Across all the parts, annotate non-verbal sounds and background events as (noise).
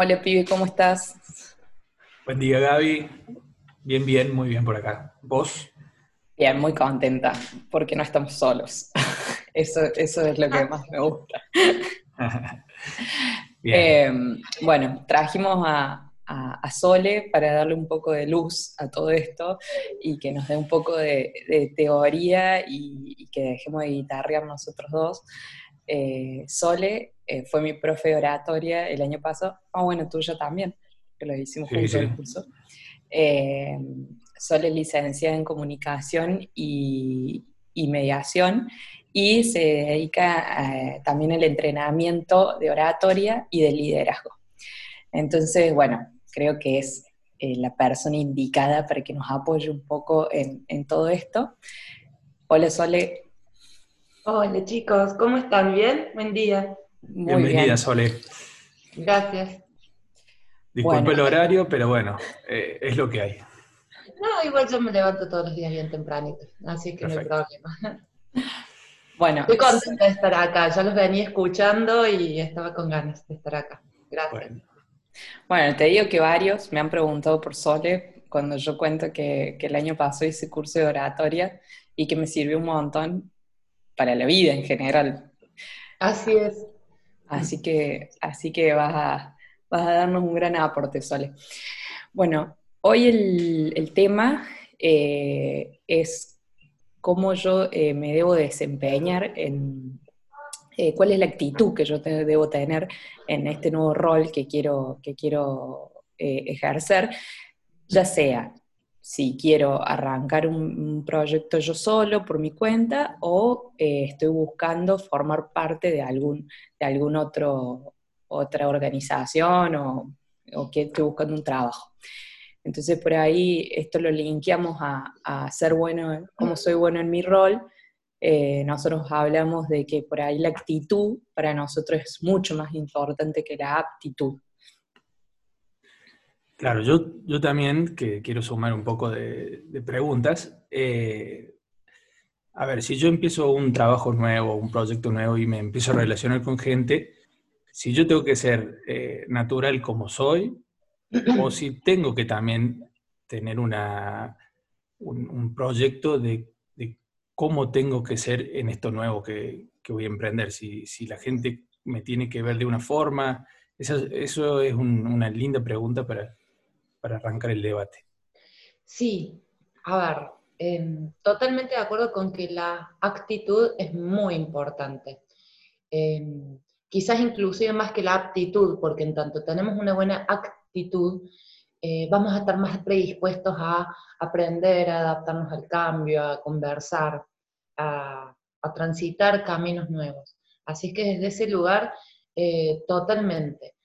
Hola, pibe, ¿cómo estás? Buen día, Gaby. Bien, bien, muy bien por acá. ¿Vos? Bien, muy contenta, porque no estamos solos. (laughs) Eso, eso es lo que más me gusta. (laughs) Eh, bueno, trajimos a, Sole para darle un poco de luz a todo esto y que nos dé un poco de, teoría y, que dejemos de guitarrear nosotros dos. Eh, Sole eh, fue mi profe de oratoria el año pasado. Ah, bueno, tuyo también, que lo hicimos juntos en el curso. Eh, Sole es licenciada en comunicación y, mediación y se dedica también al entrenamiento de oratoria y de liderazgo. Entonces, bueno, creo que es la persona indicada para que nos apoye un poco en, en todo esto. Hola Sole, Hola chicos, ¿cómo están? ¿Bien? Buen día. Bienvenida, Sole. Gracias. Disculpe el horario, pero bueno, eh, es lo que hay. No, igual yo me levanto todos los días bien tempranito, así que no hay problema. (laughs) Bueno. Estoy contenta de estar acá, ya los venía escuchando y estaba con ganas de estar acá. Gracias. Bueno, te digo que varios me han preguntado por Sole cuando yo cuento que, que el año pasado hice curso de oratoria y que me sirvió un montón para la vida en general. Así es. Así que, así que vas, a, vas a darnos un gran aporte, Sole. Bueno, hoy el, tema eh, es cómo yo eh, me debo desempeñar en, eh, cuál es la actitud que yo debo tener en este nuevo rol que quiero, que quiero ejercer, ya sea si quiero arrancar un, proyecto yo solo por mi cuenta o eh, estoy buscando formar parte de algún, de algún otro, otra organización o, que estoy buscando un trabajo. Entonces por ahí esto lo linkeamos a, ser bueno, como soy bueno en mi rol. Eh, nosotros hablamos de que por ahí la actitud para nosotros es mucho más importante que la aptitud. Claro, yo, yo también, que quiero sumar un poco de, preguntas. Eh, a ver, si yo empiezo un trabajo nuevo, un proyecto nuevo y me empiezo a relacionar con gente, si yo tengo que ser eh, natural como soy, o si tengo que también tener una, un, proyecto de, cómo tengo que ser en esto nuevo que, voy a emprender. Si, si, la gente me tiene que ver de una forma, eso es una linda pregunta para, para arrancar el debate. Sí, a ver, em, totalmente de acuerdo con que la actitud es muy importante. Em, quizás inclusive más que la aptitud, porque en tanto tenemos una buena actitud, eh, vamos a estar más predispuestos a aprender, a adaptarnos al cambio, a conversar, a, transitar caminos nuevos. Así que desde ese lugar, eh, totalmente.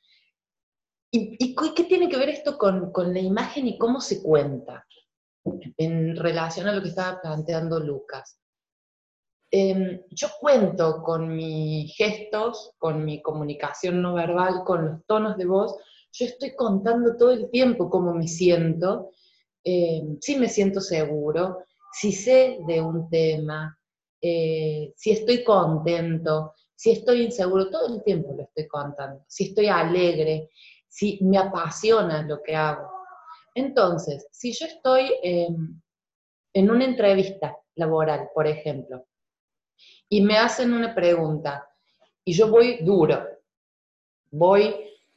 ¿Y, qué tiene que ver esto con, la imagen y cómo se cuenta en relación a lo que estaba planteando Lucas? Em, yo cuento con mis gestos, con mi comunicación no verbal, con los tonos de voz, yo estoy contando todo el tiempo cómo me siento, em, si me siento seguro, si sé de un tema, eh, si estoy contento, si estoy inseguro, todo el tiempo lo estoy contando, si estoy alegre si me apasiona lo que hago. Entonces, si yo estoy en una entrevista laboral, por ejemplo, y me hacen una pregunta, y yo voy duro, voy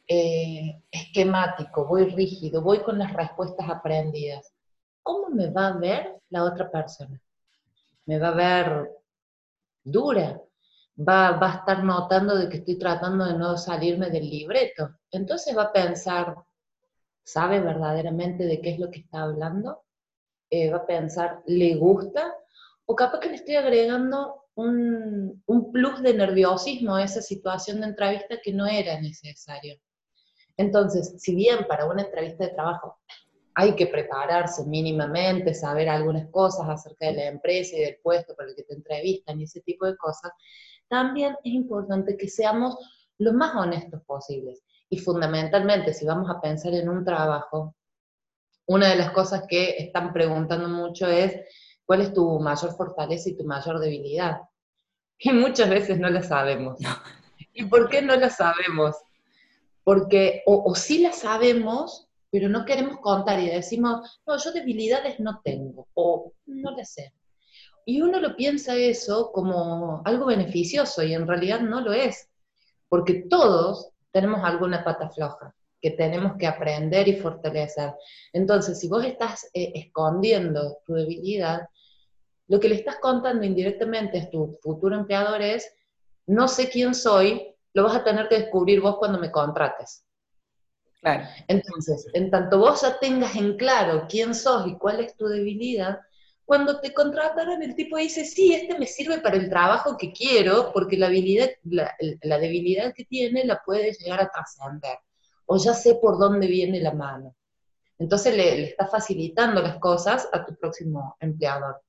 eh, esquemático, voy rígido, voy con las respuestas aprendidas, ¿cómo me va a ver la otra persona? ¿Me va a ver dura? Va, va, a estar notando de que estoy tratando de no salirme del libreto. Entonces va a pensar, ¿sabe verdaderamente de qué es lo que está hablando? Eh, va a pensar, ¿le gusta? O capaz que le estoy agregando un, un plus de nerviosismo a esa situación de entrevista que no era necesario. Entonces, si bien para una entrevista de trabajo hay que prepararse mínimamente, saber algunas cosas acerca de la empresa y del puesto para el que te entrevistan y ese tipo de cosas, también es importante que seamos lo más honestos posibles. Y fundamentalmente, si vamos a pensar en un trabajo, una de las cosas que están preguntando mucho es, ¿cuál es tu mayor fortaleza y tu mayor debilidad? Y muchas veces no la sabemos. ¿Y por qué no la sabemos? Porque o, o sí la sabemos, pero no queremos contar y decimos, no, yo debilidades no tengo, o no le sé. Y uno lo piensa eso como algo beneficioso y en realidad no lo es, porque todos tenemos alguna pata floja que tenemos que aprender y fortalecer. Entonces, si vos estás eh, escondiendo tu debilidad, lo que le estás contando indirectamente a tu futuro empleador es, no sé quién soy, lo vas a tener que descubrir vos cuando me contrates. Claro. Entonces, en tanto vos ya tengas en claro quién sos y cuál es tu debilidad, cuando te contrataron el tipo dice, sí, este me sirve para el trabajo que quiero, porque la, habilidad, la, debilidad que tiene la puede llegar a trascender, o ya sé por dónde viene la mano. Entonces le, está facilitando las cosas a tu próximo empleador.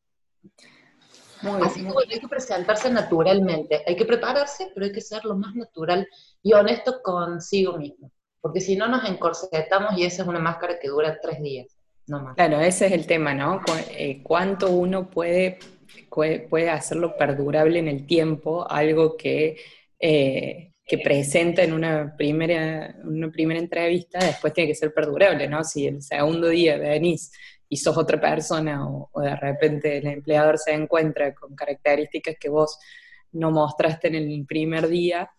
Así que hay que presentarse naturalmente, hay que prepararse, pero hay que ser lo más natural y honesto consigo mismo, porque si no nos encorsetamos y esa es una máscara que dura tres días. Claro, ese es el tema, ¿no? Eh, ¿Cuánto uno puede, puede hacerlo perdurable en el tiempo, algo que, eh, que presenta en una primera, una primera entrevista, después tiene que ser perdurable, ¿no? Si el segundo día venís y sos otra persona o, de repente el empleador se encuentra con características que vos no mostraste en el primer día,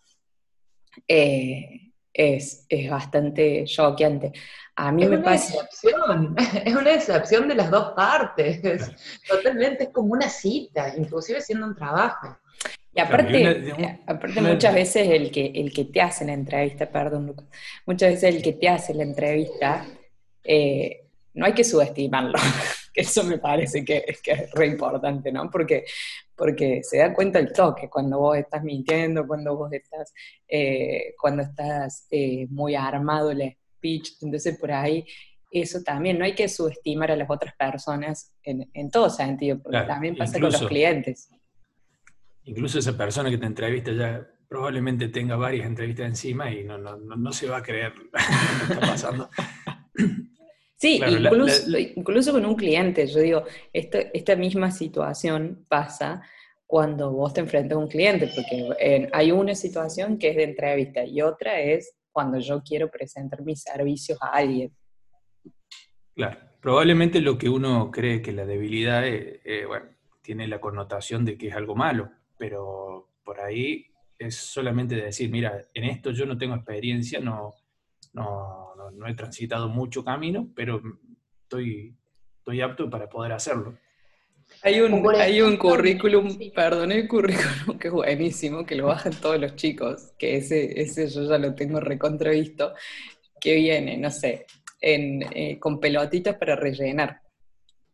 eh, es, es bastante choqueante. A mí es me una Excepción. (laughs) Es una excepción de las dos partes. Totalmente es como una cita, inclusive siendo un trabajo. Y aparte, aparte muchas veces el que, el que te hace la entrevista, perdón Lucas, muchas veces el que te hace la entrevista, eh, no hay que subestimarlo, (laughs) eso me parece que, que, es re importante, ¿no? Porque, porque se da cuenta el toque cuando vos estás mintiendo, cuando vos estás, eh, cuando estás muy armado el speech, entonces por ahí eso también, no hay que subestimar a las otras personas en, en todo sentido, porque también pasa con los clientes. Incluso esa persona que te entrevista ya probablemente tenga varias entrevistas encima y no, no, no, se va a creer lo que está pasando. (laughs) Sí, incluso, incluso, con un cliente, yo digo, esta, esta misma situación pasa cuando vos te enfrentas a un cliente, porque hay una situación que es de entrevista y otra es cuando yo quiero presentar mis servicios a alguien. Claro, probablemente lo que uno cree que la debilidad eh, eh, bueno, tiene la connotación de que es algo malo, pero por ahí es solamente decir, mira, en esto yo no tengo experiencia, no, no, no, he transitado mucho camino, pero estoy, estoy apto para poder hacerlo. Hay un, hay un currículum, perdón, un currículum que es buenísimo, que lo bajan todos los chicos, que ese, ese yo ya lo tengo recontravisto, que viene, no sé, en, eh, con pelotitas para rellenar.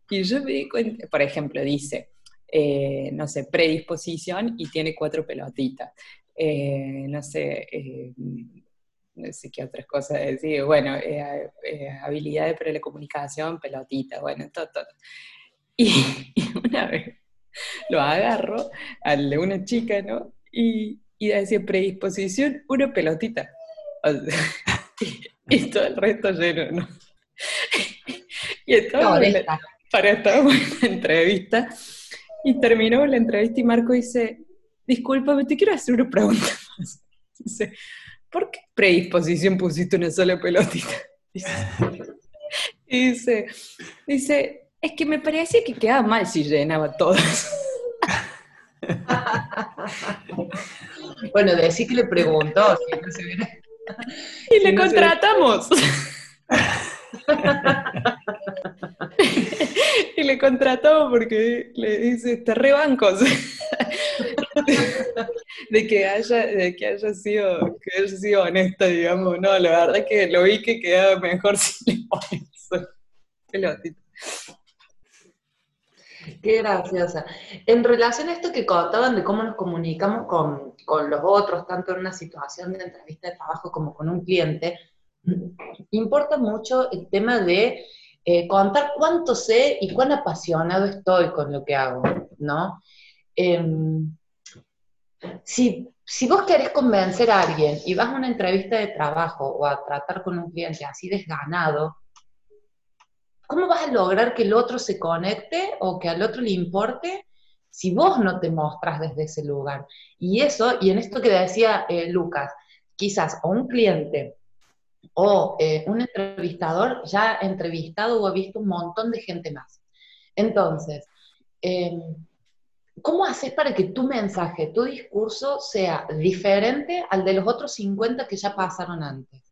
Y yo me di cuenta, por ejemplo, dice, eh, no sé, predisposición y tiene cuatro pelotitas. Eh, no sé, no sé qué otras cosas decir, bueno, habilidades para la comunicación, pelotita, bueno, todo, todo. (laughs) Y, una vez lo agarro al de una chica, ¿no? Y, y decía predisposición, una pelotita. (laughs) y, todo el resto lleno, ¿no? (laughs) y estaba para estar en la entrevista. Y terminó la entrevista y Marco dice, discúlpame, te quiero hacer una pregunta más. Dice, ¿por qué predisposición pusiste una sola pelotita? (laughs) (laughs) dice, dice, es que me parecía que quedaba mal si llenaba todas. (laughs) bueno, decir que le preguntó. y le contratamos. (laughs) y le contratamos porque le dice, te rebancos. (laughs) de que haya, de que haya sido, que haya sido honesta, digamos. No, la verdad es que lo vi que quedaba mejor (laughs) si le pones. Pelotito. Qué graciosa. En relación a esto que contaban de cómo nos comunicamos con, los otros, tanto en una situación de entrevista de trabajo como con un cliente, importa mucho el tema de eh, contar cuánto sé y cuán apasionado estoy con lo que hago, ¿no? Em, si, vos querés convencer a alguien y vas a una entrevista de trabajo o a tratar con un cliente así desganado, ¿cómo vas a lograr que el otro se conecte o que al otro le importe si vos no te mostras desde ese lugar? Y eso, y en esto que decía eh, Lucas, quizás a un cliente o eh, un entrevistador ya ha entrevistado o ha visto un montón de gente más. Entonces, em, ¿cómo haces para que tu mensaje, tu discurso sea diferente al de los otros 50 que ya pasaron antes?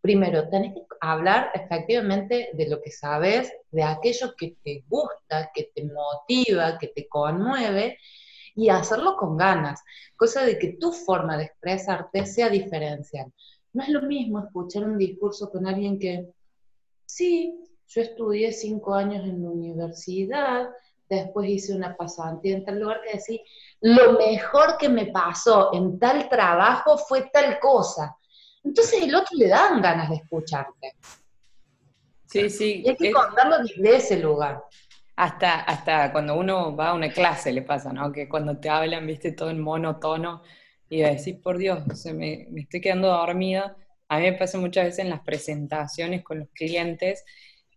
Primero, tenés que hablar efectivamente de lo que sabes, de aquello que te gusta, que te motiva, que te conmueve, y hacerlo con ganas, cosa de que tu forma de expresarte sea diferencial. No es lo mismo escuchar un discurso con alguien que, sí, yo estudié cinco años en la universidad, después hice una pasantía en tal lugar que decir, lo mejor que me pasó en tal trabajo fue tal cosa. Entonces el otro le dan ganas de escucharte. Sí, sí. Y hay que contarlo desde ese lugar. Hasta, hasta cuando uno va a una clase le pasa, ¿no? Que cuando te hablan, viste, todo en monotono, y decís, por Dios, me, me, estoy quedando dormida. A mí me pasa muchas veces en las presentaciones con los clientes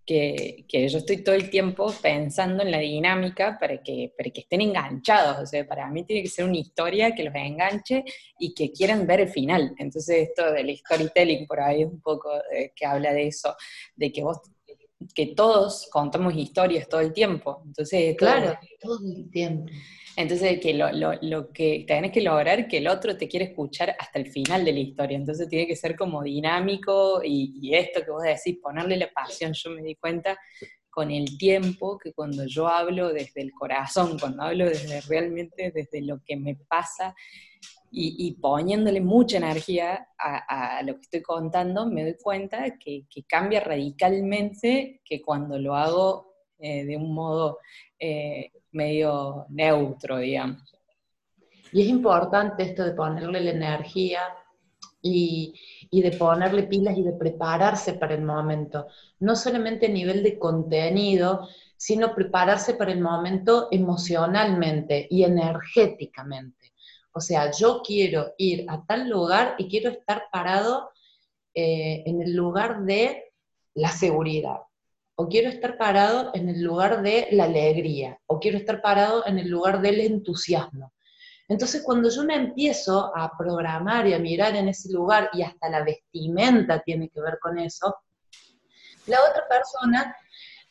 que, que, yo estoy todo el tiempo pensando en la dinámica para que, para que estén enganchados. O sea, para mí tiene que ser una historia que los enganche y que quieran ver el final. Entonces, esto del storytelling por ahí es un poco eh, que habla de eso, de que vos que todos contamos historias todo el tiempo. Entonces, claro, todo el tiempo. Entonces, que lo, lo, que tenés que lograr que el otro te quiere escuchar hasta el final de la historia. Entonces, tiene que ser como dinámico y, esto que vos decís, ponerle la pasión. Yo me di cuenta con el tiempo que cuando yo hablo desde el corazón, cuando hablo desde realmente desde lo que me pasa y, poniéndole mucha energía a, lo que estoy contando, me doy cuenta que, cambia radicalmente que cuando lo hago eh, de un modo eh, medio neutro, digamos. Y es importante esto de ponerle la energía y, y, de ponerle pilas y de prepararse para el momento. No solamente a nivel de contenido, sino prepararse para el momento emocionalmente y energéticamente. O sea, yo quiero ir a tal lugar y quiero estar parado eh, en el lugar de la seguridad, o quiero estar parado en el lugar de la alegría, o quiero estar parado en el lugar del entusiasmo. Entonces, cuando yo me empiezo a programar y a mirar en ese lugar, y hasta la vestimenta tiene que ver con eso, la otra persona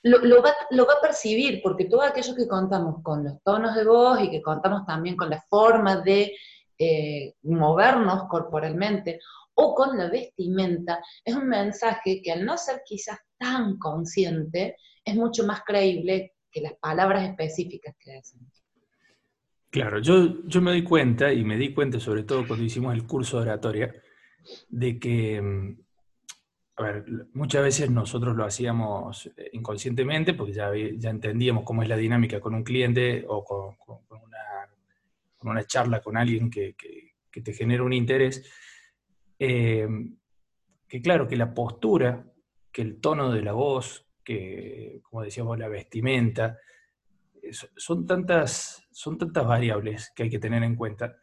lo, va, lo, va, a percibir, porque todo aquello que contamos con los tonos de voz y que contamos también con la forma de eh, movernos corporalmente o con la vestimenta, es un mensaje que al no ser quizás tan consciente, es mucho más creíble que las palabras específicas que decimos. Claro, yo, yo me doy cuenta, y me di cuenta sobre todo cuando hicimos el curso de oratoria, de que mm, a ver, muchas veces nosotros lo hacíamos eh, inconscientemente porque ya, ya entendíamos cómo es la dinámica con un cliente o con, una, charla con alguien que, te genera un interés. Eh, que claro, que la postura, que el tono de la voz, que, como decíamos, la vestimenta, son tantas, son tantas variables que hay que tener en cuenta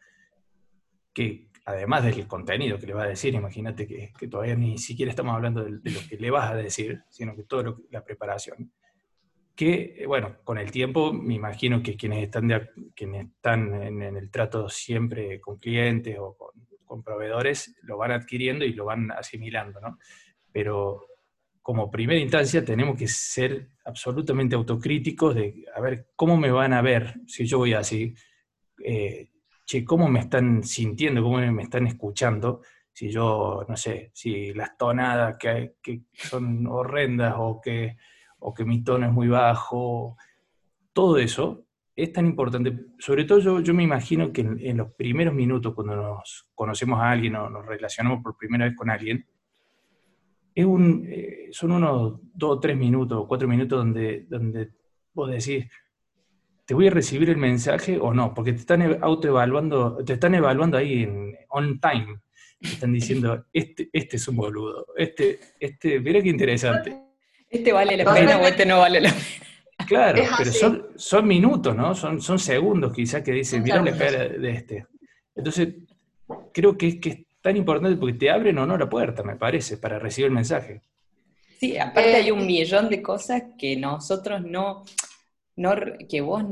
que, además del contenido que le va a decir, imagínate que, todavía ni siquiera estamos hablando de, lo que le vas a decir, sino que todo la preparación. Que, bueno, con el tiempo me imagino que quienes están, quienes están en, el trato siempre con clientes o con, proveedores lo van adquiriendo y lo van asimilando, ¿no? Pero como primera instancia tenemos que ser absolutamente autocríticos de, a ver, ¿cómo me van a ver si yo voy así? Eh, ¿cómo me están sintiendo? ¿Cómo me están escuchando? Si yo, no sé, si las tonadas que, son horrendas o que, o que mi tono es muy bajo, todo eso es tan importante. Sobre todo yo, yo me imagino que en, los primeros minutos, cuando nos conocemos a alguien o nos relacionamos por primera vez con alguien, es un, eh, son unos dos o tres minutos o cuatro minutos donde, donde vos decís, ¿te voy a recibir el mensaje o no? Porque te están autoevaluando, te están evaluando ahí en on time. Te están diciendo, este, este es un boludo, este, este, mira qué interesante. Este vale la pena o este no vale la pena. Claro, pero son, son minutos, ¿no? Son, son segundos quizás que dicen, mira la cara de este. Entonces, creo que es, que es tan importante porque te abren o no la puerta, me parece, para recibir el mensaje. Sí, aparte hay un millón de cosas que nosotros no, no, que vos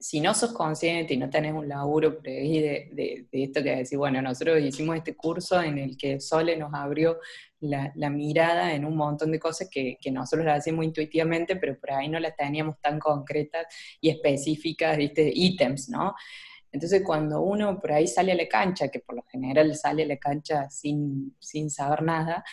si no sos consciente y no tenés un laburo preví de, esto que decir, bueno, nosotros hicimos este curso en el que Sole nos abrió la, mirada en un montón de cosas que, nosotros las hacemos intuitivamente, pero por ahí no las teníamos tan concretas y específicas, ¿viste? Ítems, ¿no? Entonces, cuando uno por ahí sale a la cancha, que por lo general sale a la cancha sin, sin saber nada,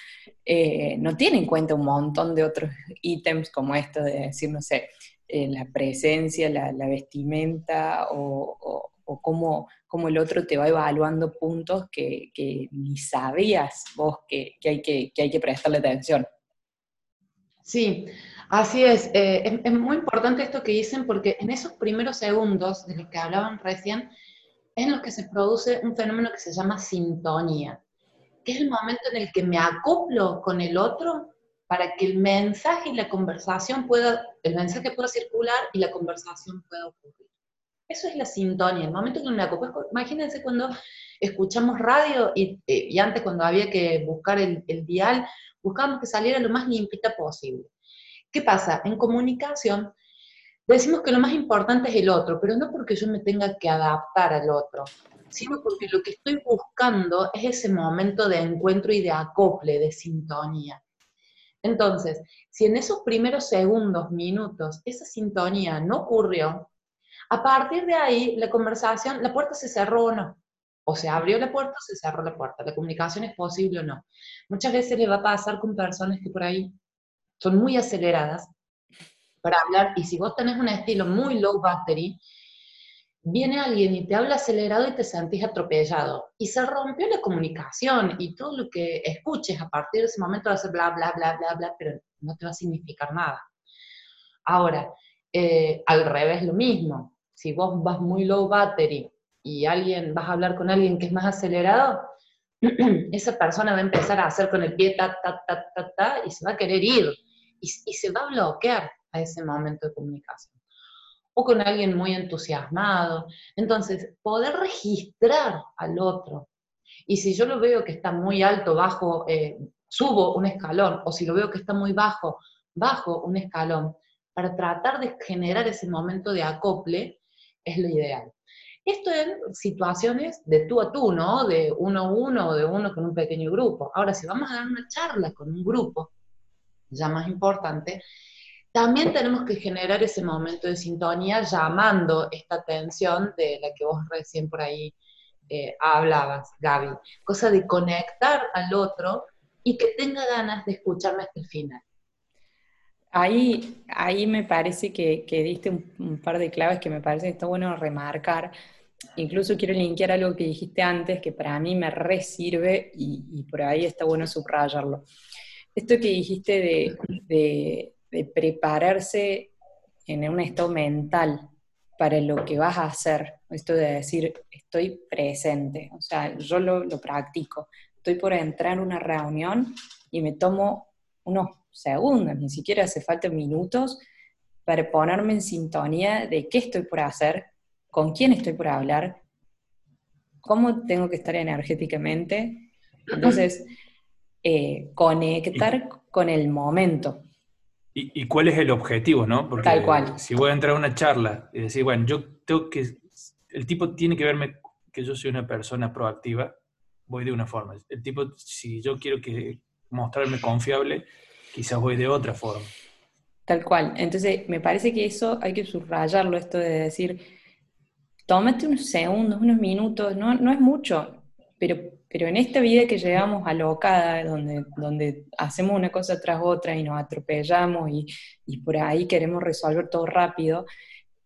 eh, no tiene en cuenta un montón de otros (laughs) ítems como esto de decir, no sé, eh, la presencia, la, vestimenta o, cómo, el otro te va evaluando puntos que, ni sabías vos que, hay que, hay que prestarle atención. Sí, así es. Eh, es. muy importante esto que dicen porque en esos primeros segundos de los que hablaban recién, es en los que se produce un fenómeno que se llama sintonía, que es el momento en el que me acoplo con el otro para que el mensaje y la conversación pueda, el mensaje pueda circular y la conversación pueda ocurrir. Eso es la sintonía, el momento que me acoplo. Imagínense cuando escuchamos radio y, eh, y antes cuando había que buscar el, el dial, buscábamos que saliera lo más limpita posible. ¿Qué pasa? En comunicación decimos que lo más importante es el otro, pero no porque yo me tenga que adaptar al otro, sino porque lo que estoy buscando es ese momento de encuentro y de acople, de sintonía. Entonces, si en esos primeros segundos, minutos, esa sintonía no ocurrió, a partir de ahí la conversación, la puerta se cerró o no. O se abrió la puerta o se cerró la puerta. La comunicación es posible o no. Muchas veces le va a pasar con personas que por ahí son muy aceleradas para hablar y si vos tenés un estilo muy low battery, viene alguien y te habla acelerado y te sentís atropellado. Y se rompió la comunicación y todo lo que escuches a partir de ese momento va a ser bla, bla, bla, bla, bla, pero no te va a significar nada. Ahora, eh, al revés lo mismo. Si vos vas muy low battery y alguien vas a hablar con alguien que es más acelerado, (clears throat) esa persona va a empezar a hacer con el pie ta, ta, ta, ta, ta, y se va a querer ir y se va a bloquear a ese momento de comunicación o con alguien muy entusiasmado. Entonces, poder registrar al otro. Y si yo lo veo que está muy alto, bajo, eh, subo un escalón, o si lo veo que está muy bajo, bajo un escalón, para tratar de generar ese momento de acople, es lo ideal. Esto en situaciones de tú a tú, ¿no? De uno a uno o de uno con un pequeño grupo. Ahora, si vamos a dar una charla con un grupo, ya más importante, también tenemos que generar ese momento de sintonía llamando esta atención de la que vos recién por ahí eh, hablabas, Gaby. Cosa de conectar al otro y que tenga ganas de escucharme hasta el final. Ahí, ahí me parece que, diste un, par de claves que me parece que está bueno remarcar. Incluso quiero linkear algo que dijiste antes, que para mí me resirve y, y por ahí está bueno subrayarlo. Esto que dijiste de de prepararse en un estado mental para lo que vas a hacer. Esto de decir, estoy presente. O sea, yo lo, practico. Estoy por entrar en una reunión y me tomo unos segundos, ni siquiera hace falta minutos, para ponerme en sintonía de qué estoy por hacer, con quién estoy por hablar, cómo tengo que estar energéticamente. Entonces, eh, conectar con el momento. ¿Y, cuál es el objetivo, no? Porque Tal cual. si voy a entrar a una charla y decir, bueno, yo tengo que, el tipo tiene que verme que yo soy una persona proactiva, voy de una forma. El tipo, si yo quiero que mostrarme confiable, quizás voy de otra forma. Tal cual. Entonces, me parece que eso hay que subrayarlo, esto de decir, tómate unos segundos, unos minutos, no, no es mucho, pero en esta vida que llegamos alocada, donde, donde hacemos una cosa tras otra y nos atropellamos y, y por ahí queremos resolver todo rápido,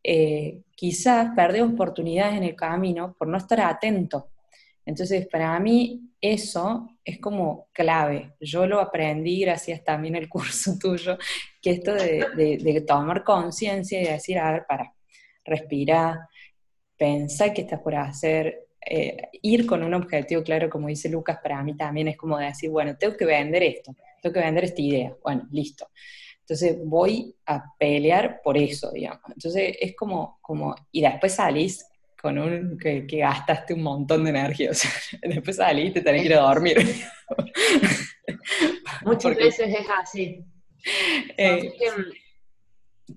eh, quizás perdemos oportunidades en el camino por no estar atento. Entonces, para mí eso es como clave. Yo lo aprendí gracias también al curso (laughs) tuyo, que esto de, de, tomar conciencia y decir, a ver, para, respirar, pensar qué estás por hacer, eh, ir con un objetivo claro, como dice Lucas, para mí también es como decir, bueno, tengo que vender esto, tengo que vender esta idea, bueno, listo. Entonces voy a pelear por eso, digamos. Entonces es como, como y después salís con un, que, gastaste un montón de energía, (laughs) o sea, después salís y te tenés que ir a dormir. Muchas (laughs) veces es así. Eh,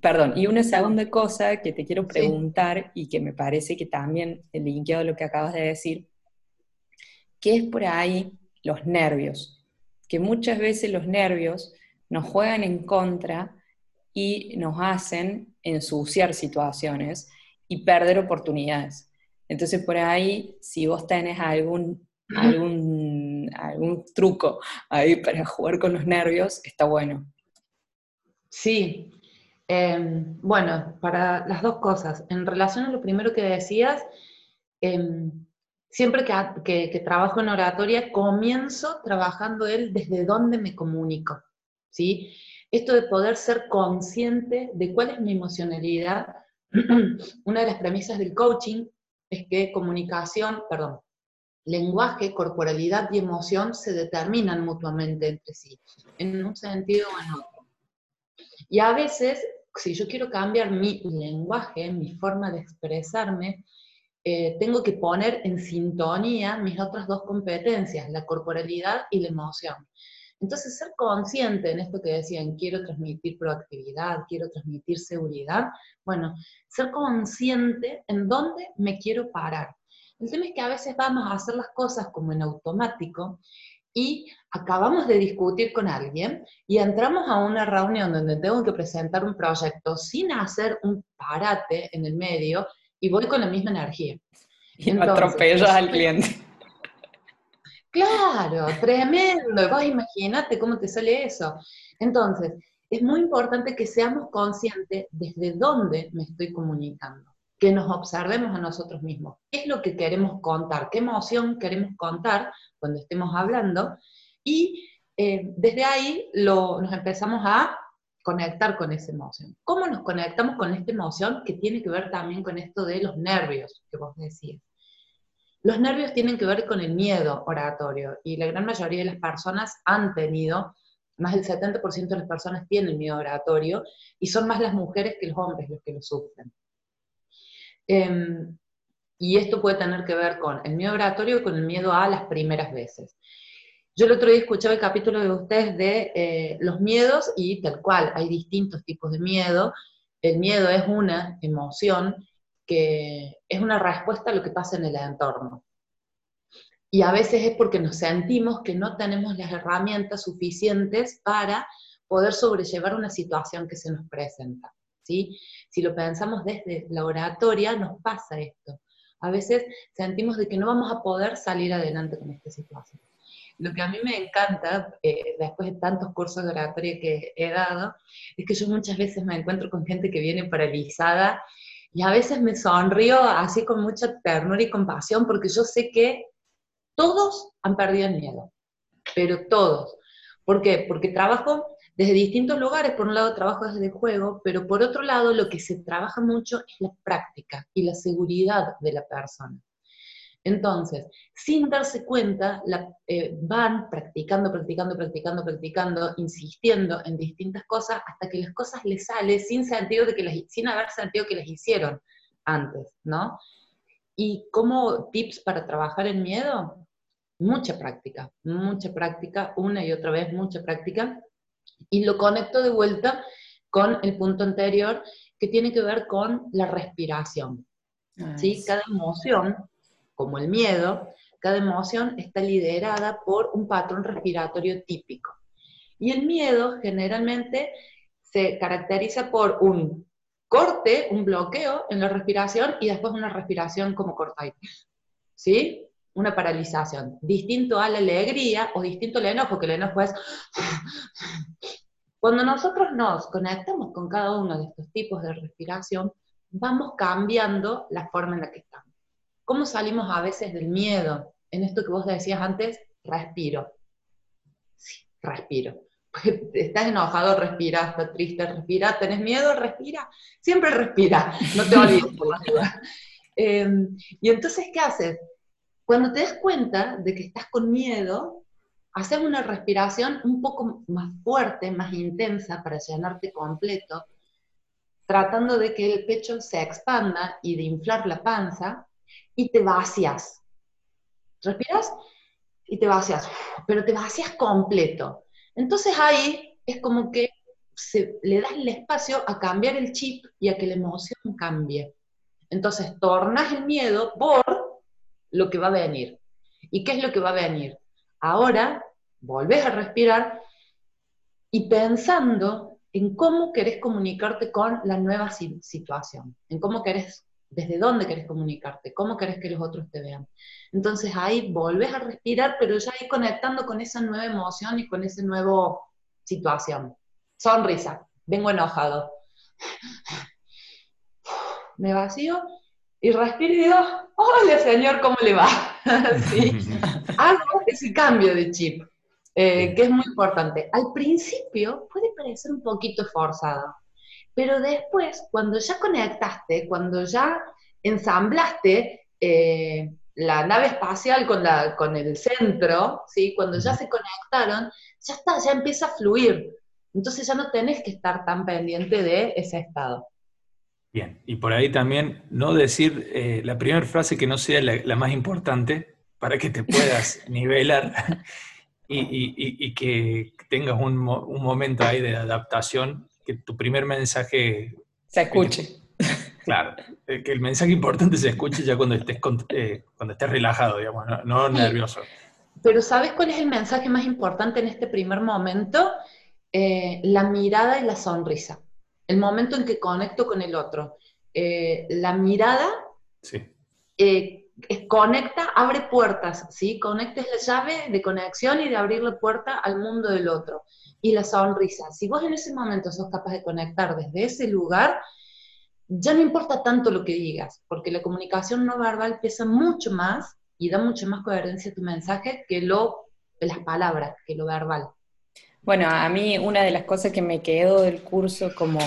Perdón, y una segunda cosa que te quiero preguntar y que me parece que también linkeo a lo que acabas de decir, ¿qué es por ahí los nervios? Que muchas veces los nervios nos juegan en contra y nos hacen ensuciar situaciones y perder oportunidades. Entonces, por ahí, si vos tenés algún, algún, algún truco ahí para jugar con los nervios, está bueno. Sí, em, bueno, para las dos cosas. En relación a lo primero que decías, em, siempre que, que, trabajo en oratoria, comienzo trabajando él desde dónde me comunico. ¿sí? Esto de poder ser consciente de cuál es mi emocionalidad. (clears throat) Una de las premisas del coaching es que comunicación, perdón, lenguaje, corporalidad y emoción se determinan mutuamente entre sí, en un sentido o en otro. Y a veces, si yo quiero cambiar mi lenguaje, mi forma de expresarme, eh, tengo que poner en sintonía mis otras dos competencias, la corporalidad y la emoción. Entonces, ser consciente en esto que decían, quiero transmitir proactividad, quiero transmitir seguridad, bueno, ser consciente en dónde me quiero parar. El tema es que a veces vamos a hacer las cosas como en automático y acabamos de discutir con alguien y entramos a una reunión donde tengo que presentar un proyecto sin hacer un parate en el medio y voy con la misma energía. Y atropellas al cliente. (laughs) Claro, tremendo. Vos imagínate cómo te sale eso. Entonces, es muy importante que seamos conscientes desde dónde me estoy comunicando, que nos observemos a nosotros mismos. ¿Qué es lo que queremos contar? ¿Qué emoción queremos contar cuando estemos hablando? Y eh, desde ahí nos empezamos a conectar con esa emoción. ¿Cómo nos conectamos con esta emoción que tiene que ver también con esto de los nervios que vos decías? Los nervios tienen que ver con el miedo oratorio y la gran mayoría de las personas han tenido, más del 70% de las personas tienen miedo oratorio y son más las mujeres que los hombres los que lo sufren. Em, y esto puede tener que ver con el miedo oratorio y con el miedo a las primeras veces. Yo el otro día escuchaba el capítulo de ustedes de eh, los miedos y tal cual, hay distintos tipos de miedo. El miedo es una emoción que es una respuesta a lo que pasa en el entorno. Y a veces es porque nos sentimos que no tenemos las herramientas suficientes para poder sobrellevar una situación que se nos presenta. ¿sí? Si lo pensamos desde la oratoria, nos pasa esto. A veces sentimos de que no vamos a poder salir adelante con esta situación. Lo que a mí me encanta, eh, después de tantos cursos de oratoria que he dado, es que yo muchas veces me encuentro con gente que viene paralizada y a veces me sonrío así con mucha ternura y compasión porque yo sé que todos han perdido el miedo, pero todos. ¿Por qué? Porque trabajo desde distintos lugares. Por un lado trabajo desde el juego, pero por otro lado lo que se trabaja mucho es la práctica y la seguridad de la persona. Entonces, sin darse cuenta, la, eh, van practicando, practicando, practicando, practicando, insistiendo en distintas cosas hasta que las cosas les salen sin sentido de que las, sin haber sentido que las hicieron antes, ¿no? Y como tips para trabajar el miedo, mucha práctica, mucha práctica, una y otra vez mucha práctica. Y lo conecto de vuelta con el punto anterior que tiene que ver con la respiración. ¿sí? Cada emoción como el miedo, cada emoción está liderada por un patrón respiratorio típico. Y el miedo generalmente se caracteriza por un corte, un bloqueo en la respiración y después una respiración como corta. ¿Sí? Una paralización. Distinto a la alegría o distinto al enojo, que el enojo es... Cuando nosotros nos conectamos con cada uno de estos tipos de respiración, vamos cambiando la forma en la que estamos. ¿Cómo salimos a veces del miedo? En esto que vos decías antes, respiro. Sí, respiro. (laughs) Estás enojado, respira, estás triste, respira, tenés miedo, respira, siempre respira, no te olvides por la duda. (laughs) Em, y entonces, ¿qué haces? Cuando te das cuenta de que estás con miedo, haces una respiración un poco más fuerte, más intensa para llenarte completo, tratando de que el pecho se expanda y de inflar la panza, y te vacías. Respiras y te vacías, pero te vacías completo. Entonces ahí es como que le das el espacio a cambiar el chip y a que la emoción cambie. Entonces, tornas el miedo por lo que va a venir. ¿Y qué es lo que va a venir? Ahora, volvés a respirar y pensando en cómo querés comunicarte con la nueva situación, en cómo querés, desde dónde querés comunicarte, cómo querés que los otros te vean. Entonces ahí volvés a respirar, pero ya ahí conectando con esa nueva emoción y con esa nueva situación. Sonrisa, vengo enojado. (laughs) Me vacío y respiro y digo, hola señor, ¿cómo le va? (laughs) (laughs) Hago ese cambio de chip, eh, que es muy importante. Al principio puede parecer un poquito forzado, pero después, cuando ya conectaste, cuando ya ensamblaste eh, la nave espacial con, la, con el centro, ¿sí? cuando ya se conectaron, ya está, ya empieza a fluir. Entonces ya no tenés que estar tan pendiente de ese estado. Bien, y por ahí también no decir eh, la primera frase que no sea la, más importante para que te puedas (laughs) nivelar y, que tengas un, momento ahí de adaptación, que tu primer mensaje... Se escuche. (laughs) claro, eh, que el mensaje importante se escuche ya cuando estés, eh, cuando estés relajado, digamos, no, nervioso. Pero ¿sabes cuál es el mensaje más importante en este primer momento? la mirada y la sonrisa el momento en que conecto con el otro. Eh, la mirada eh, conecta, abre puertas, ¿sí? Conecta es la llave de conexión y de abrir la puerta al mundo del otro. Y la sonrisa, si vos en ese momento sos capaz de conectar desde ese lugar, ya no importa tanto lo que digas, porque la comunicación no verbal pesa mucho más y da mucho más coherencia a tu mensaje que lo, las palabras, que lo verbal. Bueno, a mí una de las cosas que me quedó del curso como,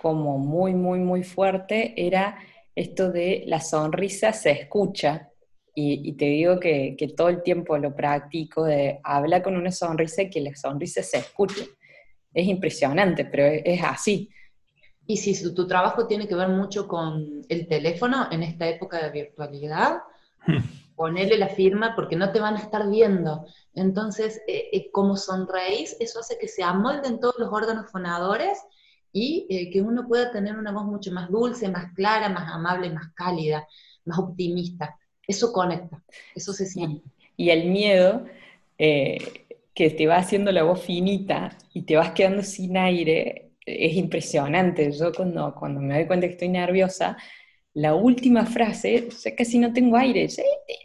como muy, muy, muy fuerte era esto de la sonrisa se escucha. Y, te digo que, todo el tiempo lo practico de hablar con una sonrisa y que la sonrisa se escuche. Es impresionante, pero es, así. Y si tu trabajo tiene que ver mucho con el teléfono en esta época de virtualidad, (laughs) ponerle la firma porque no te van a estar viendo. Entonces, eh, eh, como sonreís, eso hace que se amolden todos los órganos fonadores y eh, que uno pueda tener una voz mucho más dulce, más clara, más amable, más cálida, más optimista. Eso conecta, eso se siente. Y el miedo, que te va haciendo la voz finita y te vas quedando sin aire, es impresionante. Yo cuando, cuando me doy cuenta que estoy nerviosa, la última frase, casi no tengo aire, se,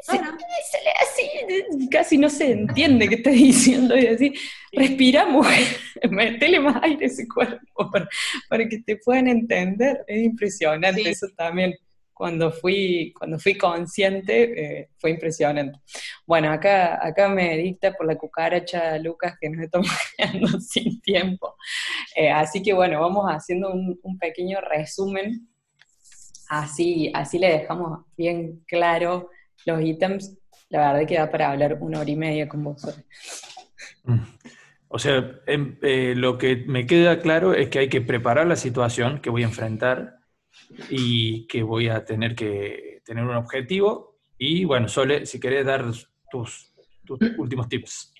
así, casi no se entiende qué está (laughs) diciendo, y decir, respira mujer, (laughs) metele más aire a ese cuerpo para, que te puedan entender, es impresionante eso también. Cuando fui, cuando fui consciente, eh, fue impresionante. Bueno, acá, acá me dicta por la cucaracha Lucas que nos estamos quedando (laughs) sin tiempo. Eh, así que bueno, vamos haciendo un, un pequeño resumen Así, así le dejamos bien claro los ítems. La verdad que da para hablar una hora y media con vos. Mm. O sea, em, eh, lo que me queda claro es que hay que preparar la situación que voy a enfrentar y que voy a tener que tener un objetivo. Y bueno, Sole, si querés dar tus, últimos tips.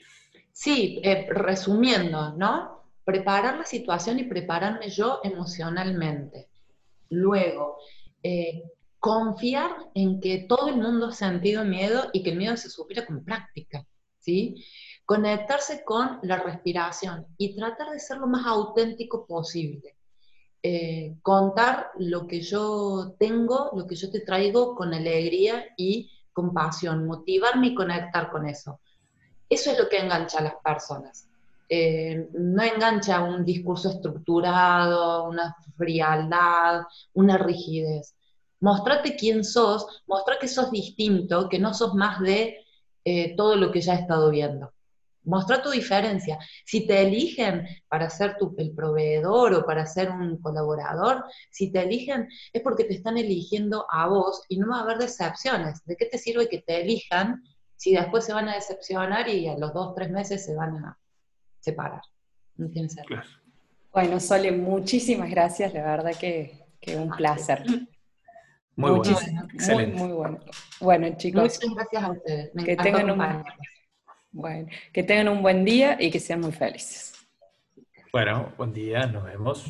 Sí, eh, resumiendo, ¿no? Preparar la situación y prepararme yo emocionalmente. Luego, eh, confiar en que todo el mundo ha sentido miedo y que el miedo se supera con práctica, ¿sí? Conectarse con la respiración y tratar de ser lo más auténtico posible. Eh, contar lo que yo tengo, lo que yo te traigo con alegría y compasión, motivarme y conectar con eso. Eso es lo que engancha a las personas. Eh, no engancha un discurso estructurado, una frialdad, una rigidez. Mostrate quién sos, mostra que sos distinto, que no sos más de eh, todo lo que ya he estado viendo. Mostra tu diferencia. Si te eligen para ser el proveedor o para ser un colaborador, si te eligen es porque te están eligiendo a vos y no va a haber decepciones. ¿De qué te sirve que te elijan si después se van a decepcionar y a los dos, tres meses se van a, separar. No tiene sentido. Bueno, Sole, muchísimas gracias, la verdad que, que un placer. Muy bueno, excelente. Muy, bueno. Bueno, chicos. Muchas gracias a ustedes. que tengan un, bueno, que tengan un buen día y que sean muy felices. Bueno, buen día, nos vemos.